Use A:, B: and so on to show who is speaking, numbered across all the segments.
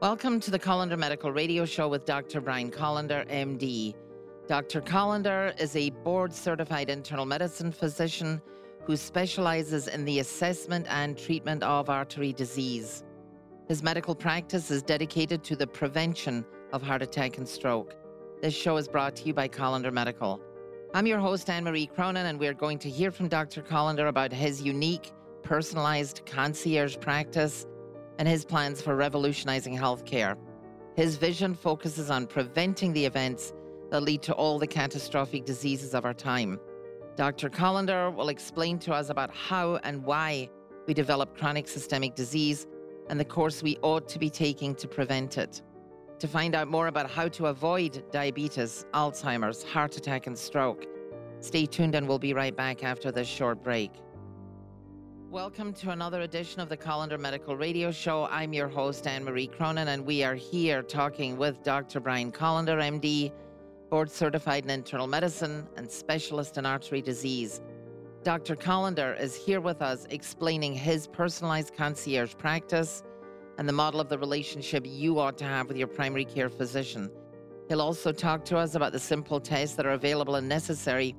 A: Welcome to the Kolender Medical Radio Show with Dr. Brian Kolender, MD. Dr. Kolender is a board certified internal medicine physician who specializes in the assessment and treatment of artery disease. His medical practice is dedicated to the prevention of heart attack and stroke. This show is brought to you by Kolender Medical. I'm your host, Anne Marie Cronin, and we're going to hear from Dr. Kolender about his unique, personalized concierge practice and his plans for revolutionizing healthcare. His vision focuses on preventing the events that lead to all the catastrophic diseases of our time. Dr. Kolender will explain to us about how and why we develop chronic systemic disease and the course we ought to be taking to prevent it. To find out more about how to avoid diabetes, Alzheimer's, heart attack, and stroke, stay tuned and we'll be right back after this short break. Welcome to another edition of the Kolender Medical Radio Show. I'm your host, Anne Marie Cronin, and we are here talking with Dr. Brian Kolender, MD, board certified in internal medicine and specialist in artery disease. Dr. Kolender is here with us explaining his personalized concierge practice and the model of the relationship you ought to have with your primary care physician. He'll also talk to us about the simple tests that are available and necessary,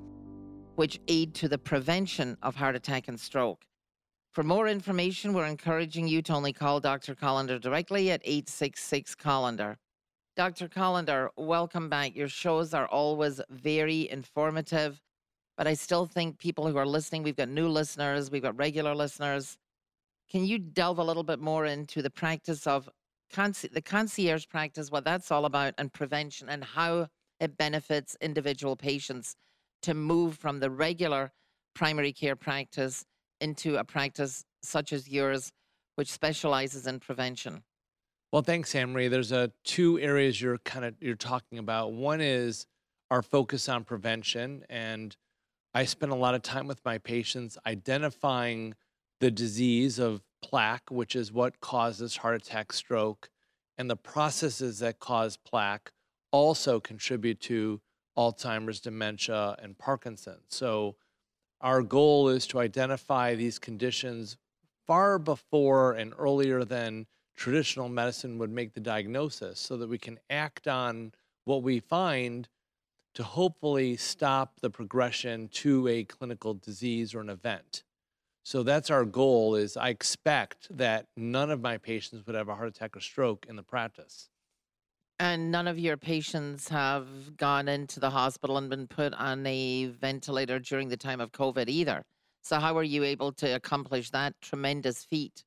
A: which aid to the prevention of heart attack and stroke. For more information, we're encouraging you to only call Dr. Kolender directly at 866 Kolender. Dr. Kolender, welcome back. Your shows are always very informative, but I still think people who are listening, we've got new listeners, we've got regular listeners. Can you delve a little bit more into the practice of the concierge practice, what that's all about, and prevention, and how it benefits individual patients to move from the regular primary care practice into a practice such as yours, which specializes in prevention?
B: Well, thanks, Marie. There's a two areas you're kind of you're talking about. One is our focus on prevention, and I spend a lot of time with my patients identifying the disease of plaque, which is what causes heart attack, stroke, and the processes that cause plaque also contribute to Alzheimer's, dementia, and Parkinson's. So our goal is to identify these conditions far before and earlier than traditional medicine would make the diagnosis so that we can act on what we find to hopefully stop the progression to a clinical disease or an event. So that's our goal is I expect that none of my patients would have a heart attack or stroke in the practice.
A: And none of your patients have gone into the hospital and been put on a ventilator during the time of COVID either. So, how are you able to accomplish that tremendous feat?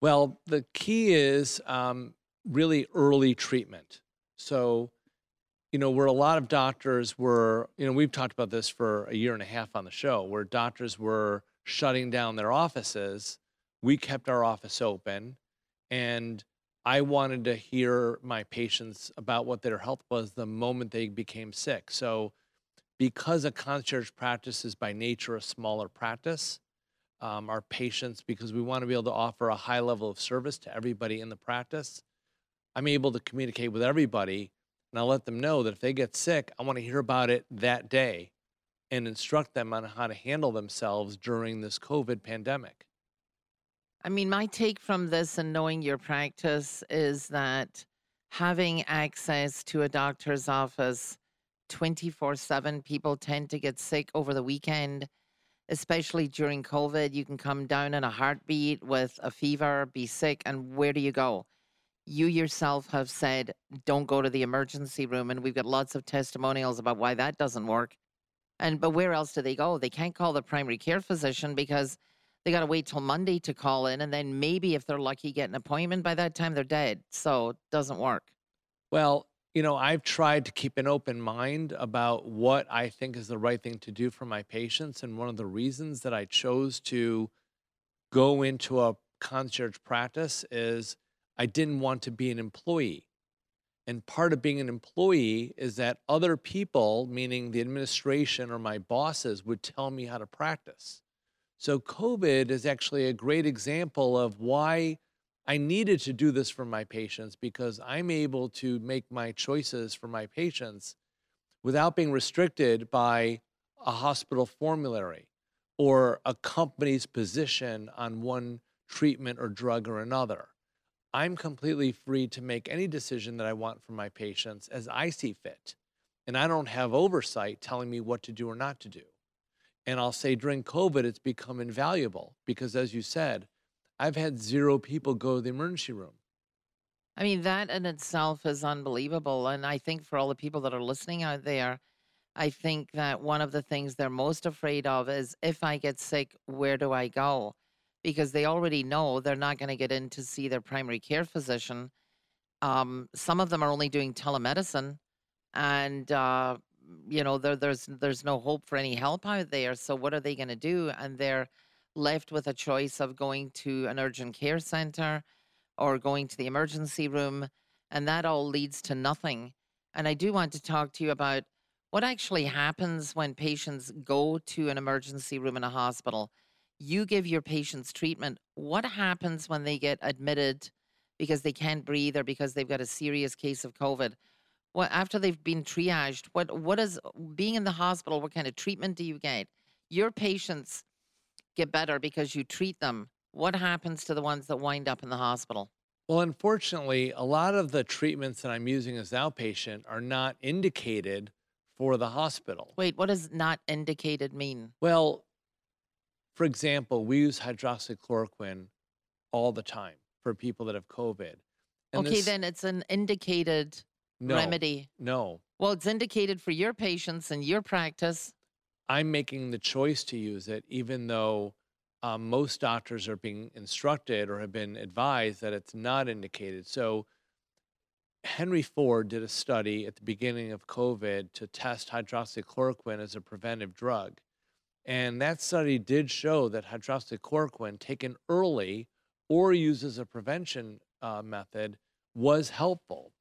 B: Well, the key is um, really early treatment. So, you know, where a lot of doctors were, you know, we've talked about this for a year and a half on the show, where doctors were shutting down their offices. We kept our office open and I wanted to hear my patients about what their health was the moment they became sick. So, because a concierge practice is by nature a smaller practice, um, our patients, because we want to be able to offer a high level of service to everybody in the practice, I'm able to communicate with everybody and I'll let them know that if they get sick, I want to hear about it that day and instruct them on how to handle themselves during this COVID pandemic.
A: I mean, my take from this and knowing your practice is that having access to a doctor's office 24 7, people tend to get sick over the weekend, especially during COVID. You can come down in a heartbeat with a fever, be sick, and where do you go? You yourself have said, don't go to the emergency room. And we've got lots of testimonials about why that doesn't work. And but where else do they go? They can't call the primary care physician because they got to wait till Monday to call in, and then maybe if they're lucky, get an appointment. By that time, they're dead. So it doesn't work.
B: Well, you know, I've tried to keep an open mind about what I think is the right thing to do for my patients. And one of the reasons that I chose to go into a concierge practice is I didn't want to be an employee. And part of being an employee is that other people, meaning the administration or my bosses, would tell me how to practice. So, COVID is actually a great example of why I needed to do this for my patients because I'm able to make my choices for my patients without being restricted by a hospital formulary or a company's position on one treatment or drug or another. I'm completely free to make any decision that I want for my patients as I see fit. And I don't have oversight telling me what to do or not to do. And I'll say during COVID, it's become invaluable because, as you said, I've had zero people go to the emergency room.
A: I mean, that in itself is unbelievable. And I think for all the people that are listening out there, I think that one of the things they're most afraid of is if I get sick, where do I go? Because they already know they're not going to get in to see their primary care physician. Um, some of them are only doing telemedicine, and uh, you know there, there's there's no hope for any help out there. So what are they going to do? And they're left with a choice of going to an urgent care center or going to the emergency room, and that all leads to nothing. And I do want to talk to you about what actually happens when patients go to an emergency room in a hospital. You give your patients treatment. What happens when they get admitted because they can't breathe or because they've got a serious case of COVID? What after they've been triaged? What what is being in the hospital? What kind of treatment do you get? Your patients get better because you treat them. What happens to the ones that wind up in the hospital?
B: Well, unfortunately, a lot of the treatments that I'm using as outpatient are not indicated for the hospital.
A: Wait, what does not indicated mean?
B: Well, for example, we use hydroxychloroquine all the time for people that have COVID.
A: And okay, this, then it's an indicated
B: no,
A: remedy.
B: No.
A: Well, it's indicated for your patients and your practice.
B: I'm making the choice to use it, even though um, most doctors are being instructed or have been advised that it's not indicated. So Henry Ford did a study at the beginning of COVID to test hydroxychloroquine as a preventive drug. And that study did show that hydroxychloroquine taken early or used as a prevention uh, method was helpful.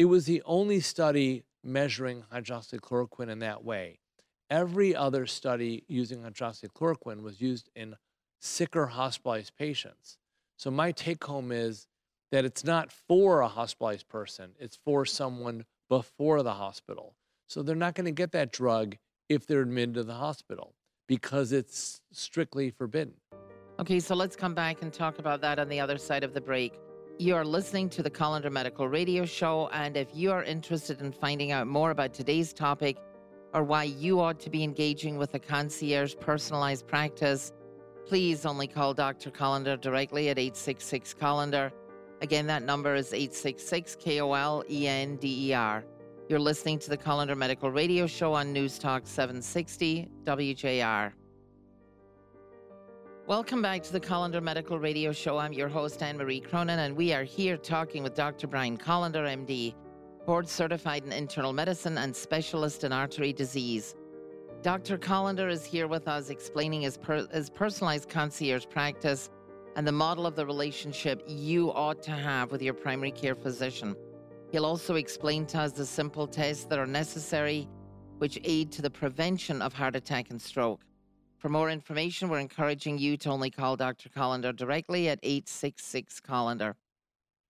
B: It was the only study measuring hydroxychloroquine in that way. Every other study using hydroxychloroquine was used in sicker hospitalized patients. So my take home is that it's not for a hospitalized person, it's for someone before the hospital. So they're not going to get that drug if they're admitted to the hospital because it's strictly forbidden.
A: Okay, so let's come back and talk about that on the other side of the break. You are listening to the Kolender Medical Radio Show, and if you are interested in finding out more about today's topic or why you ought to be engaging with a concierge personalized practice, please only call Dr. Kolender directly at 866 Kolender Again, that number is 866 K O L E N D E R. You're listening to the Kolender Medical Radio Show on News Talk 760 WJR. Welcome back to the Kolender Medical Radio Show. I'm your host, Anne Marie Cronin, and we are here talking with Dr. Brian Kolender, MD, board certified in internal medicine and specialist in artery disease. Dr. Kolender is here with us explaining his, per- his personalized concierge practice and the model of the relationship you ought to have with your primary care physician. He'll also explain to us the simple tests that are necessary, which aid to the prevention of heart attack and stroke. For more information, we're encouraging you to only call Dr. Kolender directly at 866 Kolender.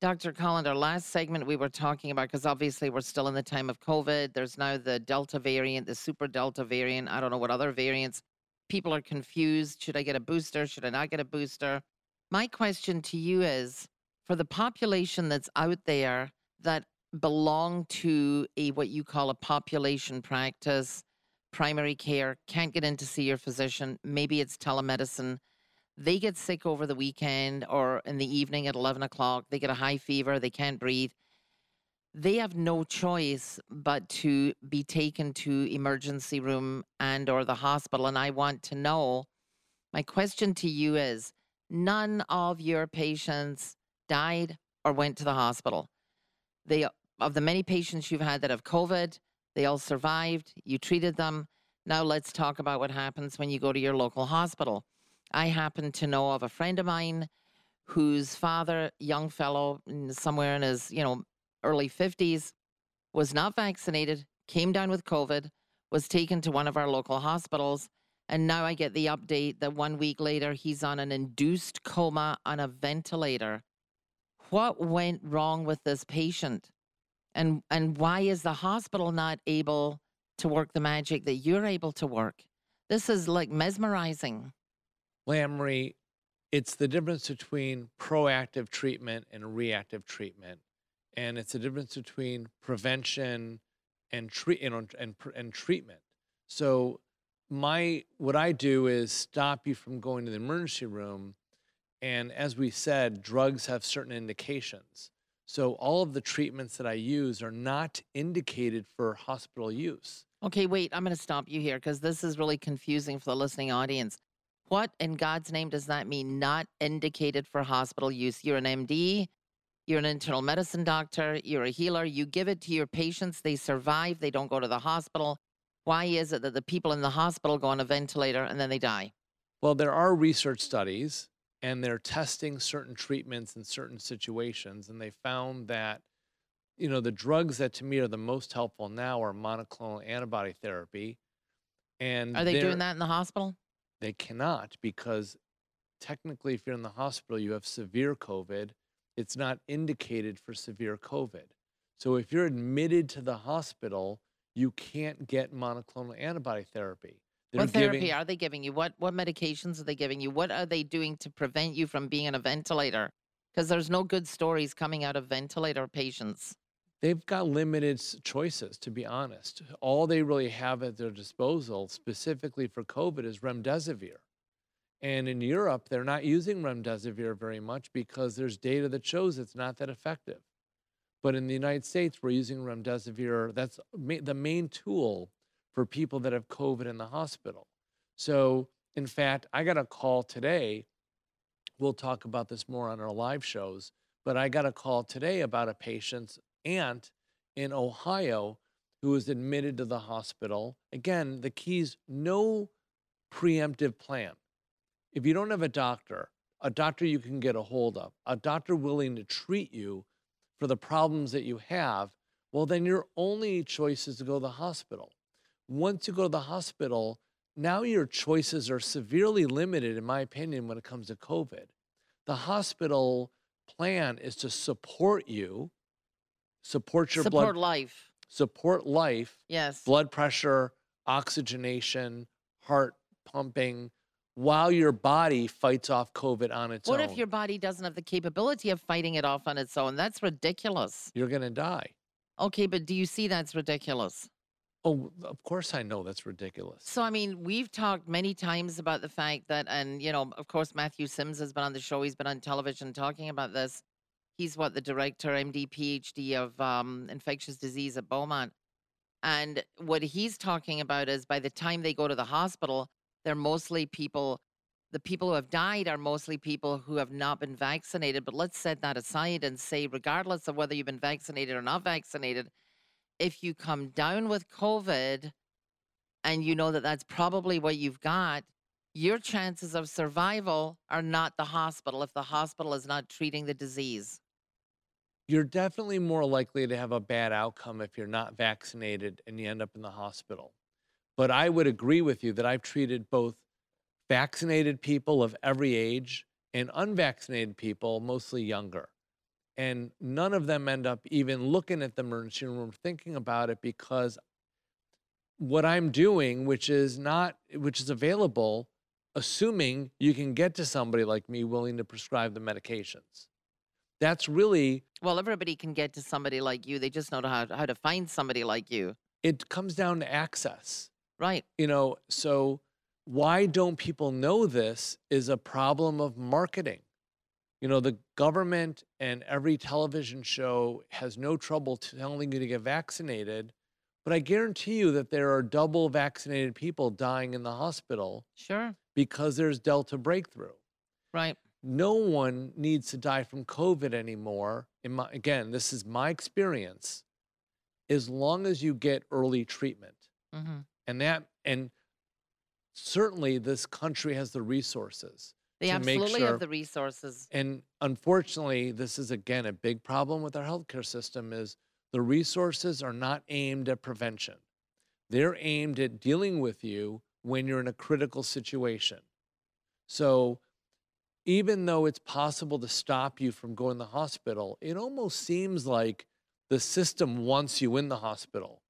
A: Dr. Kolender, last segment we were talking about, because obviously we're still in the time of COVID. There's now the Delta variant, the Super Delta variant. I don't know what other variants. People are confused. Should I get a booster? Should I not get a booster? My question to you is for the population that's out there that belong to a what you call a population practice, primary care, can't get in to see your physician, maybe it's telemedicine. They get sick over the weekend or in the evening at 11 o'clock. They get a high fever, they can't breathe. They have no choice but to be taken to emergency room and or the hospital. And I want to know, my question to you is, none of your patients died or went to the hospital. They, of the many patients you've had that have COVID, they all survived. You treated them. Now let's talk about what happens when you go to your local hospital. I happen to know of a friend of mine whose father, young fellow, somewhere in his, you know, early 50s, was not vaccinated, came down with COVID, was taken to one of our local hospitals, and now I get the update that one week later he's on an induced coma on a ventilator. What went wrong with this patient? And and why is the hospital not able to work the magic that you're able to work? This is like mesmerizing.
B: Lamry, it's the difference between proactive treatment and reactive treatment. And it's the difference between prevention and treat know, and and treatment. So my what I do is stop you from going to the emergency room. And as we said, drugs have certain indications. So all of the treatments that I use are not indicated for hospital use.
A: Okay, wait, I'm going to stop you here because this is really confusing for the listening audience. What in God's name does that mean? Not indicated for hospital use. You're an MD, you're an internal medicine doctor, you're a healer, you give it to your patients, they survive, they don't go to the hospital. Why is it that the people in the hospital go on a ventilator and then they die?
B: Well, there are research studies and they're testing certain treatments in certain situations and they found that you know the drugs that to me are the most helpful now are monoclonal antibody therapy and
A: Are they doing that in the hospital?
B: they cannot because technically if you're in the hospital you have severe covid. It's not indicated for severe covid. So if you're admitted to the hospital you can't get monoclonal antibody therapy They're
A: what therapy
B: giving-
A: are they giving you? What what medications are they giving you? What are they doing to prevent you from being on a ventilator? Because there's no good stories coming out of ventilator patients.
B: they've got limited choices to be honest all they really have at their disposal specifically for covid is remdesivir and in europe they're not using remdesivir very much because there's data that shows it's not that effective but in the united states we're using remdesivir that's the main tool for people that have covid in the hospital so in fact i got a call today we'll talk about this more on our live shows but i got a call today about a patient's aunt in Ohio who was admitted to the hospital. Again, the keys no preemptive plan. If you don't have a doctor, a doctor you can get a hold of, a doctor willing to treat you for the problems that you have, well, then your only choice is to go to the hospital. Once you go to the hospital, now your choices are severely limited, in my opinion, when it comes to COVID. The hospital plan is to support you, support your blood
A: Support
B: blood,
A: life.
B: support life,
A: Yes.
B: blood pressure, oxygenation, heart pumping, while your body fights off COVID on its
A: What
B: own.
A: What if your body doesn't have the capability of fighting it off on its own? That's ridiculous.
B: You're going to die.
A: Okay, but do you see that's ridiculous?
B: Oh, of course I know that's ridiculous.
A: So, I mean, we've talked many times about the fact that, and, you know, of course, Matthew Sims has been on the show. He's been on television talking about this. He's what, the director, MD, PhD of um, infectious disease at Beaumont. And what he's talking about is by the time they go to the hospital, they're mostly people, the people who have died are mostly people who have not been vaccinated. But let's set that aside and say, regardless of whether you've been vaccinated or not vaccinated, if you come down with COVID, and you know that that's probably what you've got, your chances of survival are not the hospital if the hospital is not treating the disease.
B: You're definitely more likely to have a bad outcome if you're not vaccinated and you end up in the hospital. But I would agree with you that I've treated both vaccinated people of every age and unvaccinated people, mostly younger. And none of them end up even looking at the emergency room, thinking about it because what I'm doing, which is not, which is available, assuming you can get to somebody like me willing to prescribe the medications. That's really
A: Well, everybody can get to somebody like you. They just know how, how to find somebody like you.
B: it comes down to access.
A: Right.
B: You know, so why don't people know this is a problem of marketing. You know, the government and every television show has no trouble telling you to get vaccinated, but I guarantee you that there are double vaccinated people dying in the hospital
A: Sure.
B: because there's Delta breakthrough.
A: Right.
B: No one needs to die from COVID anymore. In my, again, this is my experience. As long as you get early treatment
A: hmm
B: and that and certainly this country has the resources
A: They absolutely
B: sure-
A: have the resources.
B: and unfortunately this is again a big problem with our healthcare system is the resources are not aimed at prevention they're aimed at dealing with you when you're in a critical situation so even though it's possible to stop you from going to the hospital it almost seems like the system wants you in the hospital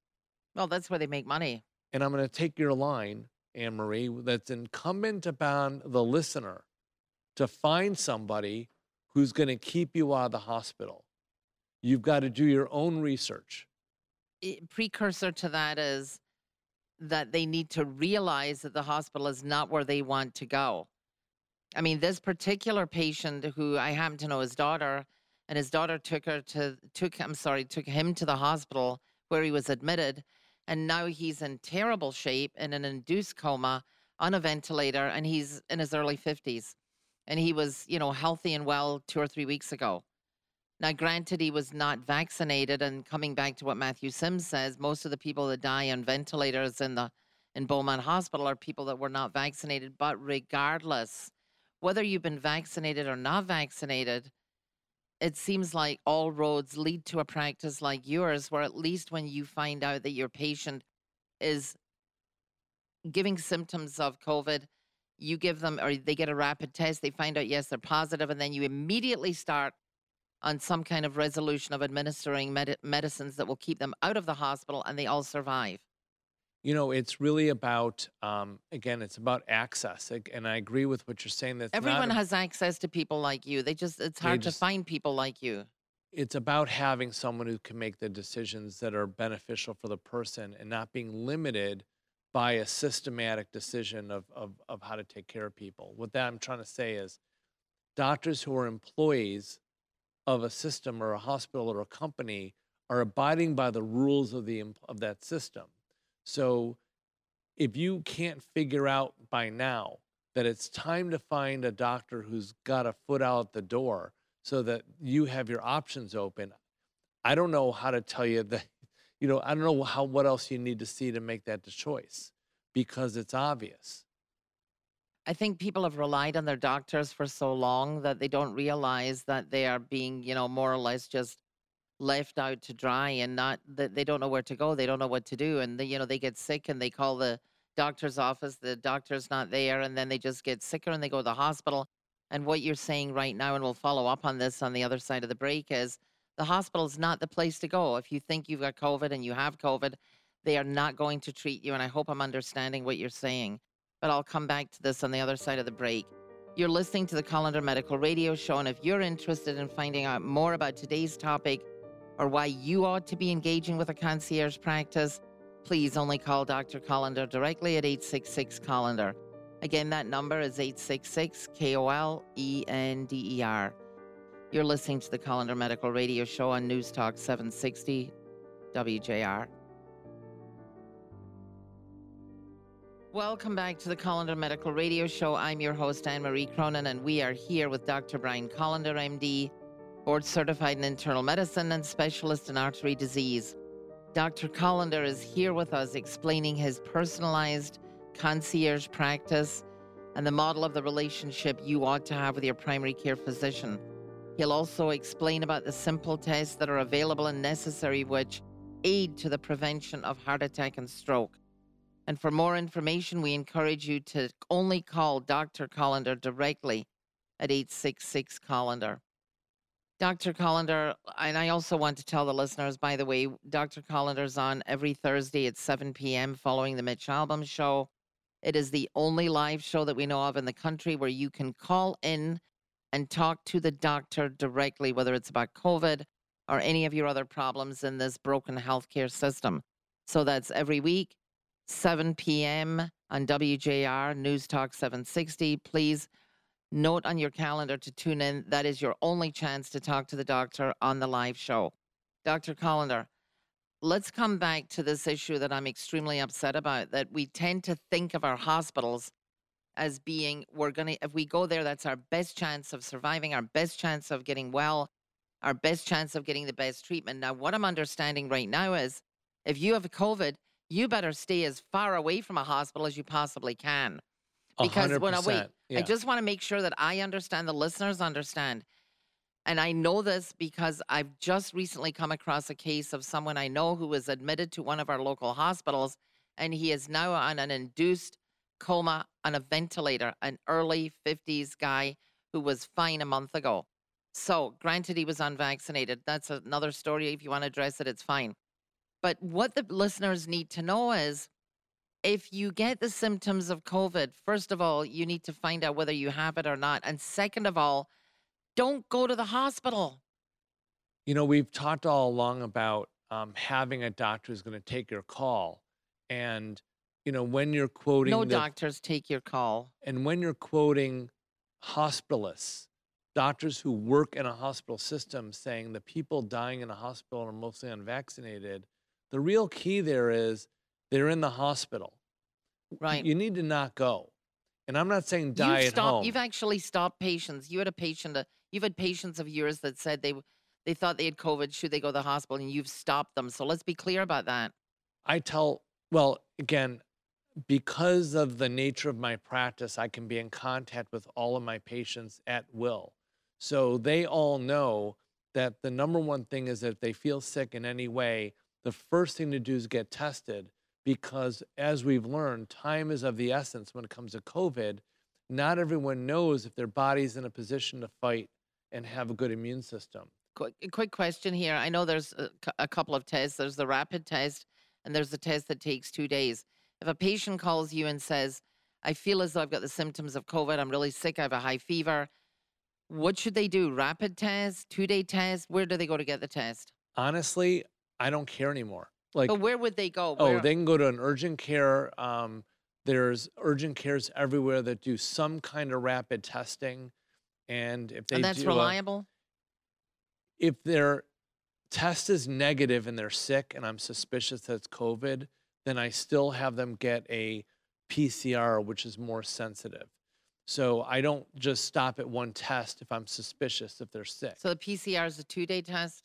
A: Well, that's where they make money.
B: and I'm going to take your line, Anne Marie, that's incumbent upon the listener to find somebody who's going to keep you out of the hospital. You've got to do your own research.
A: I- precursor to that is that they need to realize that the hospital is not where they want to go. I mean, this particular patient who I happen to know his daughter, and his daughter took her to took I'm sorry, took him to the hospital where he was admitted, and now he's in terrible shape in an induced coma on a ventilator, and he's in his early 50s. And he was, you know, healthy and well two or three weeks ago. Now, granted, he was not vaccinated, and coming back to what Matthew Sims says, most of the people that die on ventilators in the in Beaumont Hospital are people that were not vaccinated. But regardless, whether you've been vaccinated or not vaccinated, it seems like all roads lead to a practice like yours, where at least when you find out that your patient is giving symptoms of COVID, you give them or they get a rapid test, they find out, yes, they're positive, and then you immediately start on some kind of resolution of administering med- medicines that will keep them out of the hospital and they all survive.
B: You know, it's really about, um, again, it's about access. And I agree with what you're saying. That's
A: Everyone
B: not, a-
A: has access to people like you. They just, it's hard
B: just-
A: to find people like you.
B: it's about having someone who can make the decisions that are beneficial for the person and not being limited by a systematic decision of, of, of how to take care of people. What that I'm trying to say is doctors who are employees of a system or a hospital or a company are abiding by the rules of the of that system. So if you can't figure out by now that it's time to find a doctor who's got a foot out the door so that you have your options open, I don't know how to tell you that you know, I don't know how what else you need to see to make that the choice because it's obvious.
A: I think people have relied on their doctors for so long that they don't realize that they are being, you know, more or less just left out to dry and not that they don't know where to go. They don't know what to do. And they, you know, they get sick and they call the doctor's office. The doctor's not there. And then they just get sicker and they go to the hospital. And what you're saying right now, and we'll follow up on this on the other side of the break, is the hospital is not the place to go. If you think you've got COVID and you have COVID, they are not going to treat you. And I hope I'm understanding what you're saying but I'll come back to this on the other side of the break. You're listening to the Kolender Medical Radio Show, and if you're interested in finding out more about today's topic or why you ought to be engaging with a concierge practice, please only call Dr. Kolender directly at 866 Kolender. Again, that number is 866 K O L E N D E R. You're listening to the Kolender Medical Radio Show on News Talk 760 WJR. Welcome back to the Kolender Medical Radio Show. I'm your host, Anne Marie Cronin, and we are here with Dr. Brian Kolender, MD, board certified in internal medicine and specialist in artery disease. Dr. Kolender is here with us explaining his personalized concierge practice and the model of the relationship you ought to have with your primary care physician. He'll also explain about the simple tests that are available and necessary, which aid to the prevention of heart attack and stroke. And for more information, we encourage you to only call Dr. Kolender directly at 866 Kolender. Dr. Kolender, and I also want to tell the listeners, by the way, Dr. Kolender's on every Thursday at 7 p.m. following the Mitch Albom show. It is the only live show that we know of in the country where you can call in and talk to the doctor directly, whether it's about COVID or any of your other problems in this broken healthcare system. So that's every week, 7 p.m. on WJR News Talk 760. Please note on your calendar to tune in. That is your only chance to talk to the doctor on the live show. Dr. Kolender, let's come back to this issue that I'm extremely upset about that we tend to think of our hospitals as being we're going to if we go there that's our best chance of surviving our best chance of getting well our best chance of getting the best treatment now what i'm understanding right now is if you have covid you better stay as far away from a hospital as you possibly can because
B: hundred
A: when I wait,
B: percent,
A: I just want to make sure that I understand, the listeners understand. And I know this because I've just recently come across a case of someone I know who was admitted to one of our local hospitals, and he is now on an induced coma on a ventilator, an early 50s guy who was fine a month ago. So, granted, he was unvaccinated. That's another story. If you want to address it, it's fine. But what the listeners need to know is if you get the symptoms of COVID, first of all, you need to find out whether you have it or not. And second of all, don't go to the hospital.
B: You know, we've talked all along about um, having a doctor who's going to take your call. And, you know, when you're quoting
A: No
B: the,
A: doctors take your call.
B: and when you're quoting hospitalists, doctors who work in a hospital system saying the people dying in a hospital are mostly unvaccinated, the real key there is they're in the hospital.
A: Right.
B: You need to not go. And I'm not saying die
A: you've
B: at
A: stopped,
B: home.
A: You've actually stopped patients. You had a patient, uh, you've had patients of yours that said they they thought they had COVID. Should they go to the hospital? And you've stopped them. So let's be clear about that.
B: I tell, well, again, because of the nature of my practice, I can be in contact with all of my patients at will. So they all know that the number one thing is that if they feel sick in any way, the first thing to do is get tested because as we've learned, time is of the essence when it comes to COVID. Not everyone knows if their body's in a position to fight and have a good immune system.
A: Quick, quick question here. I know there's a, a couple of tests. There's the rapid test, and there's the test that takes two days. If a patient calls you and says, I feel as though I've got the symptoms of COVID, I'm really sick, I have a high fever, what should they do? Rapid test, two day test? Where do they go to get the test?
B: Honestly, I don't care anymore. Like,
A: But where would they go?
B: Oh, they can go to an urgent care. Um, there's urgent cares everywhere that do some kind of rapid testing, and if they
A: and that's
B: a-
A: reliable?
B: if their test is negative and they're sick, and I'm suspicious that it's COVID, then I still have them get a PCR, which is more sensitive. So I don't just stop at one test if I'm suspicious if they're sick.
A: So the PCR is a two day test?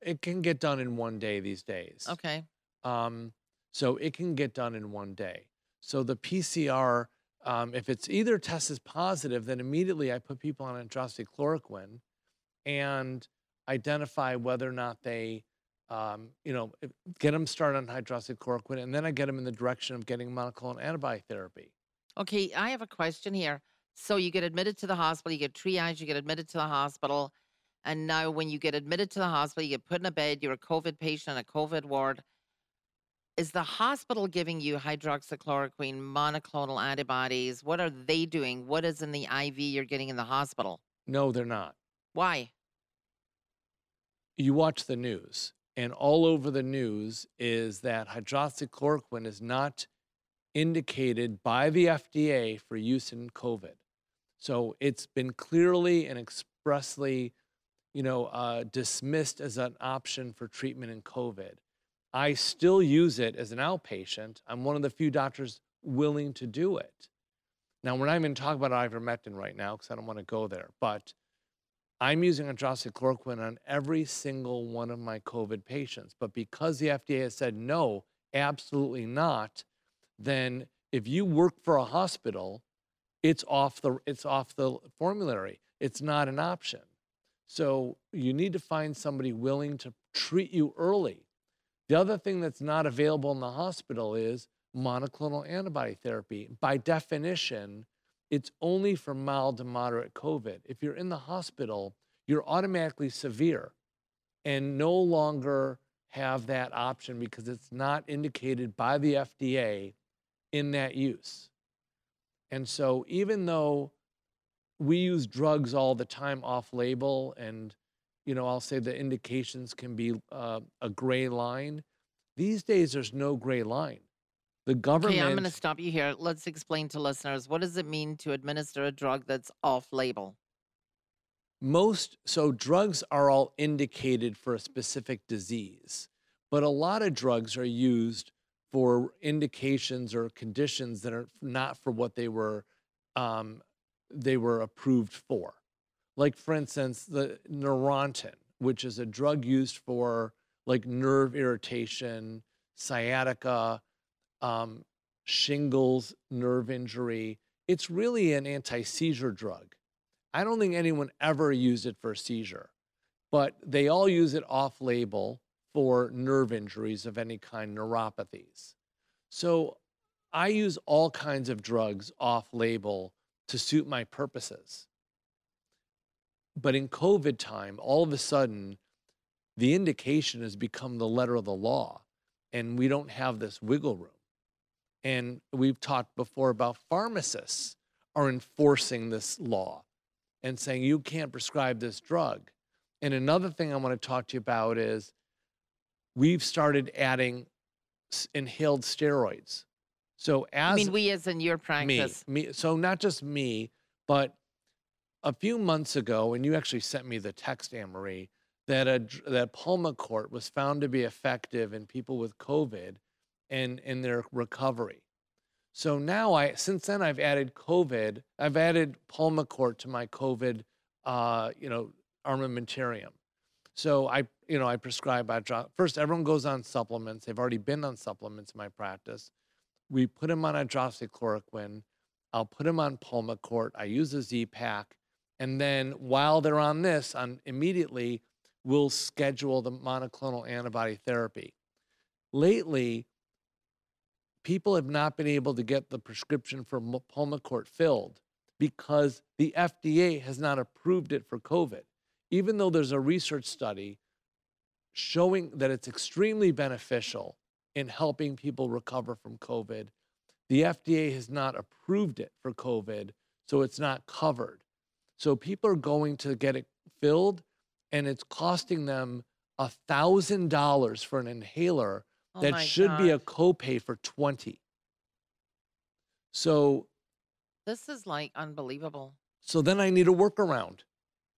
B: it can get done in one day these days.
A: Okay.
B: Um, so it can get done in one day. So the PCR, um, if it's either test is positive, then immediately I put people on hydroxychloroquine and identify whether or not they, um, you know, get them started on hydroxychloroquine, and then I get them in the direction of getting monoclonal antibody therapy.
A: Okay, I have a question here. So you get admitted to the hospital, you get triage, you get admitted to the hospital. And now when you get admitted to the hospital, you get put in a bed, you're a COVID patient in a COVID ward. Is the hospital giving you hydroxychloroquine, monoclonal antibodies? What are they doing? What is in the IV you're getting in the hospital?
B: No, they're not.
A: Why?
B: you watch the news, and all over the news is that hydroxychloroquine is not indicated by the FDA for use in COVID. So it's been clearly and expressly, you know, uh, dismissed as an option for treatment in COVID. I still use it as an outpatient. I'm one of the few doctors willing to do it. Now, we're not even talking about ivermectin right now because I don't want to go there, but I'm using hydroxychloroquine on every single one of my COVID patients. But because the FDA has said no, absolutely not, then if you work for a hospital, it's off the it's off the formulary. It's not an option. So you need to find somebody willing to treat you early. The other thing that's not available in the hospital is monoclonal antibody therapy. By definition, it's only for mild to moderate COVID. If you're in the hospital, you're automatically severe and no longer have that option because it's not indicated by the FDA in that use. And so, even though we use drugs all the time off label, and you know, I'll say the indications can be uh, a gray line, these days there's no gray line. The government.
A: Okay, I'm going to stop you here. Let's explain to listeners what does it mean to administer a drug that's off label?
B: most so drugs are all indicated for a specific disease but a lot of drugs are used for indications or conditions that are not for what they were um, they were approved for like for instance the neurontin which is a drug used for like nerve irritation sciatica um, shingles nerve injury it's really an anti-seizure drug I don't think anyone ever used it for seizure, but they all use it off label for nerve injuries of any kind, neuropathies. So I use all kinds of drugs off label to suit my purposes. But in COVID time, all of a sudden, the indication has become the letter of the law, and we don't have this wiggle room. And we've talked before about pharmacists are enforcing this law and saying you can't prescribe this drug. And another thing I want to talk to you about is we've started adding inhaled steroids. So as
A: I mean, we as in your
B: me,
A: practice.
B: me, so not just me, but a few months ago, and you actually sent me the text, Anne Marie, that a, that Pulmicort was found to be effective in people with COVID and in their recovery. So now I, since then, I've added COVID. I've added Pulmicort to my COVID, uh, you know, armamentarium. So I, you know, I prescribe hydro- first. Everyone goes on supplements. They've already been on supplements in my practice. We put them on hydroxychloroquine. I'll put them on Pulmicort. I use a Z-Pack, and then while they're on this, on immediately we'll schedule the monoclonal antibody therapy. Lately, people have not been able to get the prescription for Pulmicort filled because the FDA has not approved it for COVID. Even though there's a research study showing that it's extremely beneficial in helping people recover from COVID, the FDA has not approved it for COVID, so it's not covered. So people are going to get it filled, and it's costing them a thousand dollars for an inhaler
A: Oh
B: that should be a
A: God.
B: copay for 20. So
A: This is like unbelievable.
B: so then I need a workaround.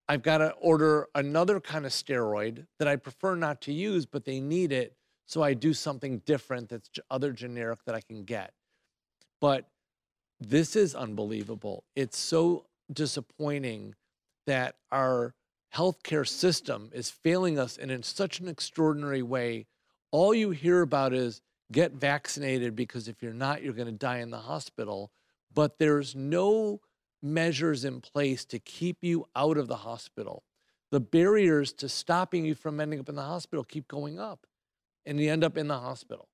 B: I've got to order another kind of steroid that I prefer not to use, but they need it. So I do something different that's other generic that I can get. But this is unbelievable. It's so disappointing that our healthcare system is failing us and in such an extraordinary way. All you hear about is get vaccinated because if you're not, you're going to die in the hospital. But there's no measures in place to keep you out of the hospital. The barriers to stopping you from ending up in the hospital keep going up, and you end up in the hospital.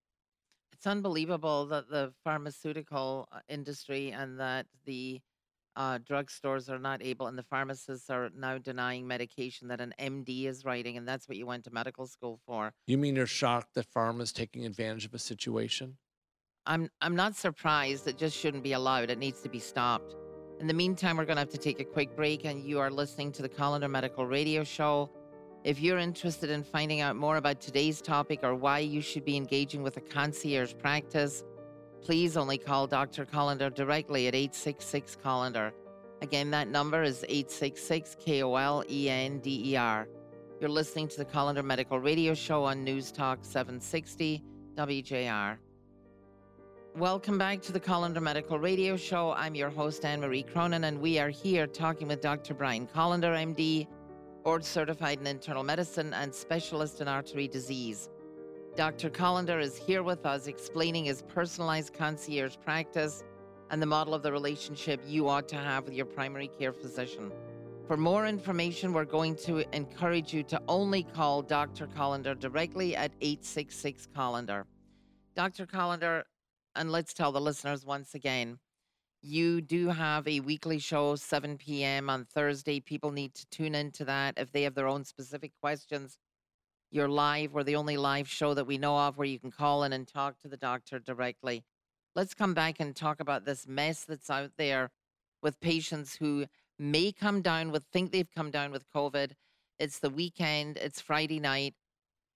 A: It's unbelievable that the pharmaceutical uh, industry and that the uh, drugstores are not able, and the pharmacists are now denying medication that an MD is writing, and that's what you went to medical school for.
B: You mean you're shocked that pharma is taking advantage of a situation?
A: I'm I'm not surprised. It just shouldn't be allowed. It needs to be stopped. In the meantime, we're going to have to take a quick break, and you are listening to the Kolender Medical Radio Show. If you're interested in finding out more about today's topic or why you should be engaging with a concierge practice, please only call Dr. Kolender directly at 866 Kolender. Again, that number is 866 K O L E N D E R. You're listening to the Kolender Medical Radio Show on News Talk 760 WJR. Welcome back to the Kolender Medical Radio Show. I'm your host, Anne Marie Cronin, and we are here talking with Dr. Brian Kolender, MD, board certified in internal medicine and specialist in artery disease. Dr. Kolender is here with us explaining his personalized concierge practice and the model of the relationship you ought to have with your primary care physician. For more information, we're going to encourage you to only call Dr. Kolender directly at 866 Kolender. Dr. Kolender, and let's tell the listeners once again you do have a weekly show 7 p.m on thursday people need to tune into that if they have their own specific questions you're live we're the only live show that we know of where you can call in and talk to the doctor directly let's come back and talk about this mess that's out there with patients who may come down with think they've come down with covid it's the weekend it's friday night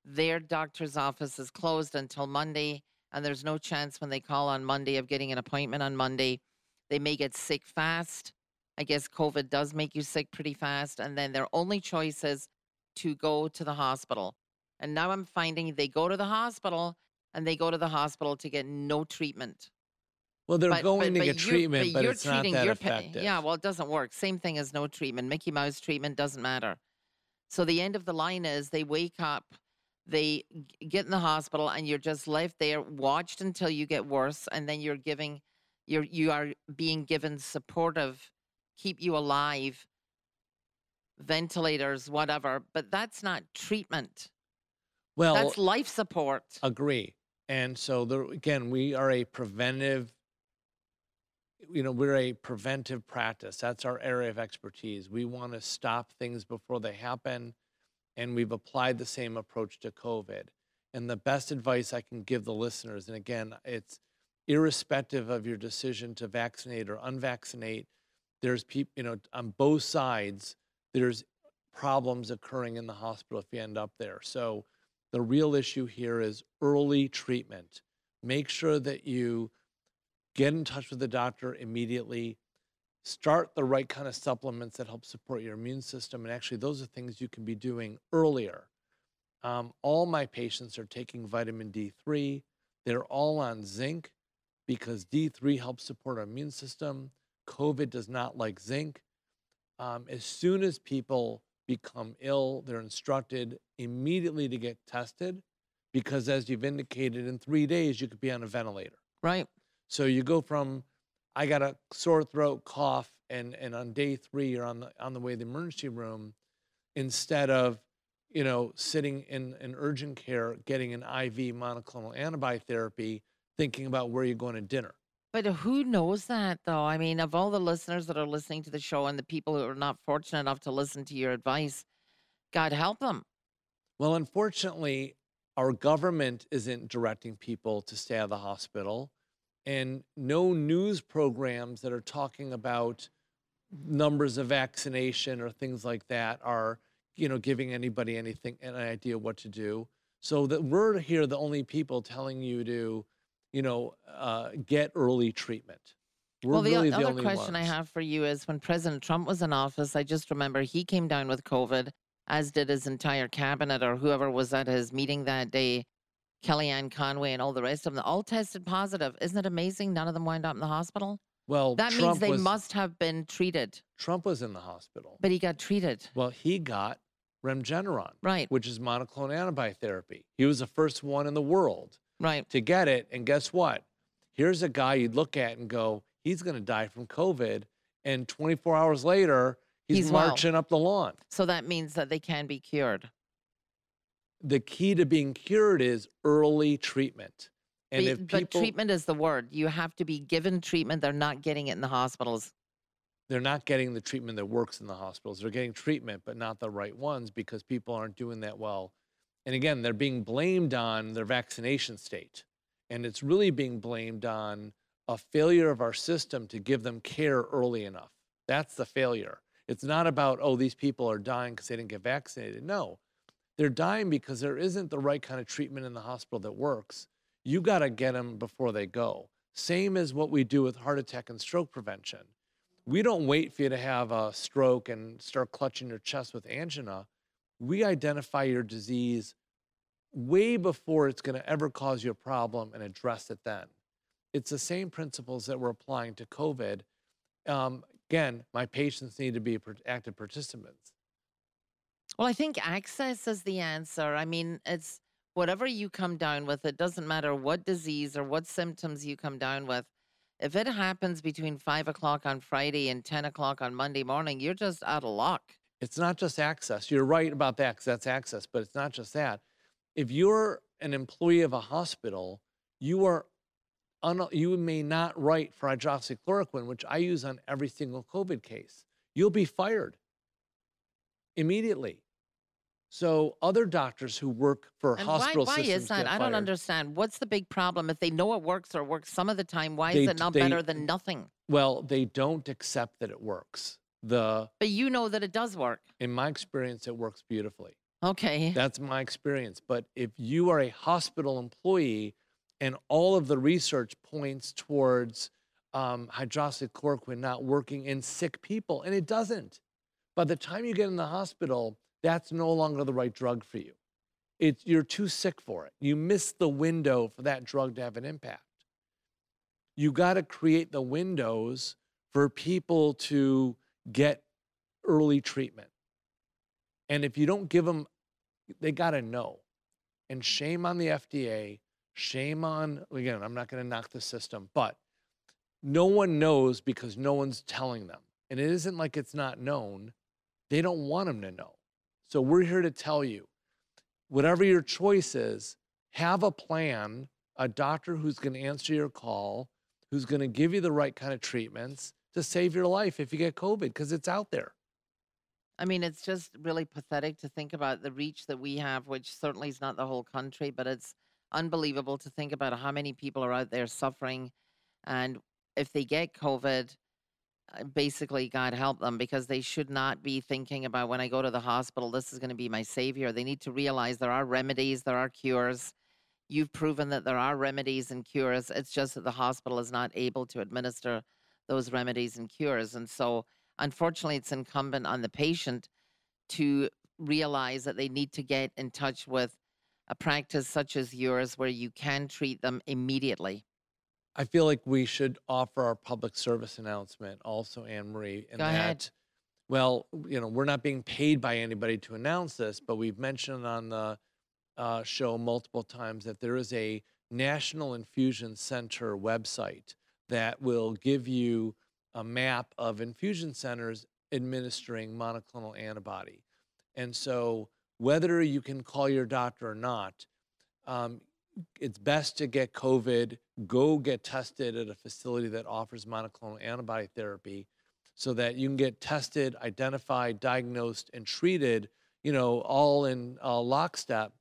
A: their doctor's office is closed until monday and there's no chance when they call on Monday of getting an appointment on Monday. They may get sick fast. I guess COVID does make you sick pretty fast. And then their only choice is to go to the hospital. And now I'm finding they go to the hospital and they go to the hospital to get no treatment.
B: Well, they're
A: But-
B: going
A: but-
B: to
A: but
B: get treatment, but,
A: you're
B: it's not that effective.
A: Yeah, well, it doesn't work. Same thing as no treatment. Mickey Mouse treatment doesn't matter. So the end of the line is they wake up, they get in the hospital, and you're just left there, watched until you get worse, and then you're giving, you're you are being given supportive, keep you alive, ventilators, whatever. But that's not treatment.
B: Well,
A: that's life support.
B: Agree. And so there again, we are a preventive, you know, we're a preventive practice. That's our area of expertise. We want to stop things before they happen. And we've applied the same approach to COVID. And the best advice I can give the listeners, and again, it's irrespective of your decision to vaccinate or unvaccinate, there's people, you know, on both sides, there's problems occurring in the hospital if you end up there. So the real issue here is early treatment. Make sure that you get in touch with the doctor immediately. Start the right kind of supplements that help support your immune system. And actually, those are things you can be doing earlier. Um, all my patients are taking vitamin D3. They're all on zinc because D3 helps support our immune system. COVID does not like zinc. Um, as soon as people become ill, they're instructed immediately to get tested because, as you've indicated, in three days, you could be on a ventilator.
A: Right.
B: So you go from, I got a sore throat, cough, and, and on day three, you're on the, on the way to the emergency room instead of, you know, sitting in, in urgent care, getting an IV monoclonal antibody therapy, thinking about where you're going to dinner.
A: But who knows that though? I mean, of all the listeners that are listening to the show and the people who are not fortunate enough to listen to your advice, God help them.
B: Well, unfortunately, our government isn't directing people to stay out of the hospital, and no news programs that are talking about numbers of vaccination or things like that are, you know, giving anybody anything an idea what to do. So that we're here the only people telling you to you know, uh, get early treatment.
A: We're well, the, really the other only question ones. I have for you is when President Trump was in office, I just remember he came down with COVID, as did his entire cabinet or whoever was at his meeting that day, Kellyanne Conway and all the rest of them, all tested positive. Isn't it amazing? None of them wind up in the hospital.
B: Well,
A: that
B: Trump
A: means they
B: was,
A: must have been treated.
B: Trump was in the hospital,
A: but he got treated.
B: Well, he got Regeneron,
A: right,
B: which is monoclonal antibody therapy. He was the first one in the world
A: right.
B: to get it. And guess what? Here's a guy you'd look at and go, he's going to die from COVID. And 24 hours later, he's, he's marching well. up the lawn.
A: So that means that they can be cured.
B: The key to being cured is early treatment.
A: And but, if people, but treatment is the word. You have to be given treatment. They're not getting it in the hospitals.
B: They're not getting the treatment that works in the hospitals. They're getting treatment, but not the right ones because people aren't doing that well and again, they're being blamed on their vaccination state. And it's really being blamed on a failure of our system to give them care early enough. That's the failure. It's not about, oh, these people are dying because they didn't get vaccinated. No, they're dying because there isn't the right kind of treatment in the hospital that works. You got to get them before they go. Same as what we do with heart attack and stroke prevention. We don't wait for you to have a stroke and start clutching your chest with angina we identify your disease way before it's going to ever cause you a problem and address it then. It's the same principles that we're applying to COVID. Um, again, my patients need to be active participants.
A: Well, I think access is the answer. I mean, it's whatever you come down with, it doesn't matter what disease or what symptoms you come down with. If it happens between five o'clock on Friday and 10 o'clock on Monday morning, you're just out of luck.
B: It's not just access. You're right about that because that's access, but it's not just that. If you're an employee of a hospital, you are un- you may not write for hydroxychloroquine, which I use on every single COVID case. You'll be fired immediately. So other doctors who work for
A: and
B: hospital
A: why, why
B: systems
A: is that?
B: I
A: don't understand. What's the big problem? If they know it works or works some of the time, why they, is it not they, better than nothing?
B: Well, they don't accept that it works the
A: But you know that it does work.
B: in my experience it works beautifully.
A: Okay.
B: that's my experience. But if you are a hospital employee and all of the research points towards um, hydroxychloroquine not working in sick people and it doesn't by the time you get in the hospital that's no longer the right drug for you. It's you're too sick for it. You miss the window for that drug to have an impact. You got to create the windows for people to get early treatment. And if you don't give them, they got to know. And shame on the FDA, shame on, again, I'm not going to knock the system, but no one knows because no one's telling them. And it isn't like it's not known. They don't want them to know. So we're here to tell you whatever your choice is, have a plan, a doctor who's going to answer your call, who's going to give you the right kind of treatments, to save your life if you get COVID because it's out there.
A: I mean, it's just really pathetic to think about the reach that we have, which certainly is not the whole country, but it's unbelievable to think about how many people are out there suffering. And if they get COVID, uh, basically, God help them because they should not be thinking about when I go to the hospital, this is going to be my savior. They need to realize there are remedies, there are cures. You've proven that there are remedies and cures. It's just that the hospital is not able to administer those remedies and cures. And so, unfortunately, it's incumbent on the patient to realize that they need to get in touch with a practice such as yours where you can treat them immediately.
B: I feel like we should offer our public service announcement also, Anne Marie.
A: And Go that, ahead.
B: well, you know, we're not being paid by anybody to announce this, but we've mentioned on the uh, show multiple times that there is a National Infusion Center website that will give you a map of infusion centers administering monoclonal antibody. And so, whether you can call your doctor or not, um, it's best to get COVID, go get tested at a facility that offers monoclonal antibody therapy so that you can get tested, identified, diagnosed, and treated, you know, all in uh, lockstep.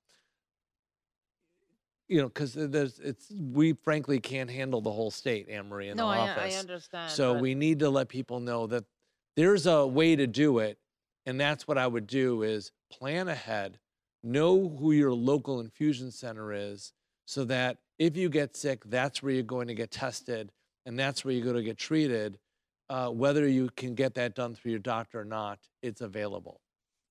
B: You know, because there's, it's, we frankly can't handle the whole state, Anne Marie, in
A: no,
B: the
A: I,
B: office.
A: I understand.
B: So
A: but...
B: we need to let people know that there's a way to do it. And that's what I would do is plan ahead, know who your local infusion center is, so that if you get sick, that's where you're going to get tested and that's where you're going to get treated. Uh, whether you can get that done through your doctor or not, it's available.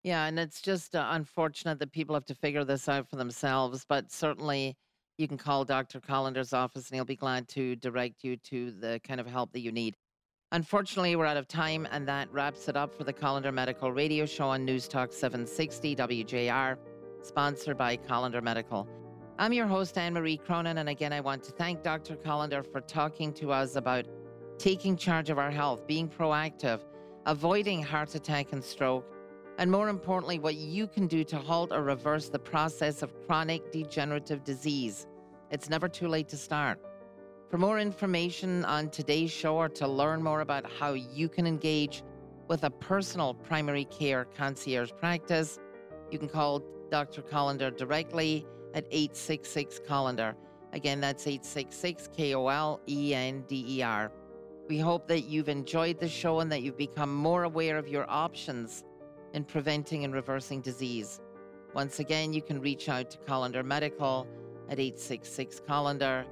A: Yeah, and it's just uh, unfortunate that people have to figure this out for themselves, but certainly you can call Dr. Kolender's office and he'll be glad to direct you to the kind of help that you need. Unfortunately, we're out of time, and that wraps it up for the Kolender Medical Radio Show on News Talk 760 WJR, sponsored by Kolender Medical. I'm your host, Anne Marie Cronin, and again, I want to thank Dr. Kolender for talking to us about taking charge of our health, being proactive, avoiding heart attack and stroke, and more importantly, what you can do to halt or reverse the process of chronic degenerative disease. It's never too late to start. For more information on today's show or to learn more about how you can engage with a personal primary care concierge practice, you can call Dr. Kolender directly at 866 Kolender. Again, that's 866 K O L E N D E R. We hope that you've enjoyed the show and that you've become more aware of your options in preventing and reversing disease. Once again, you can reach out to Kolender Medical at 866 Kolender.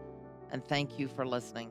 A: And thank you for listening.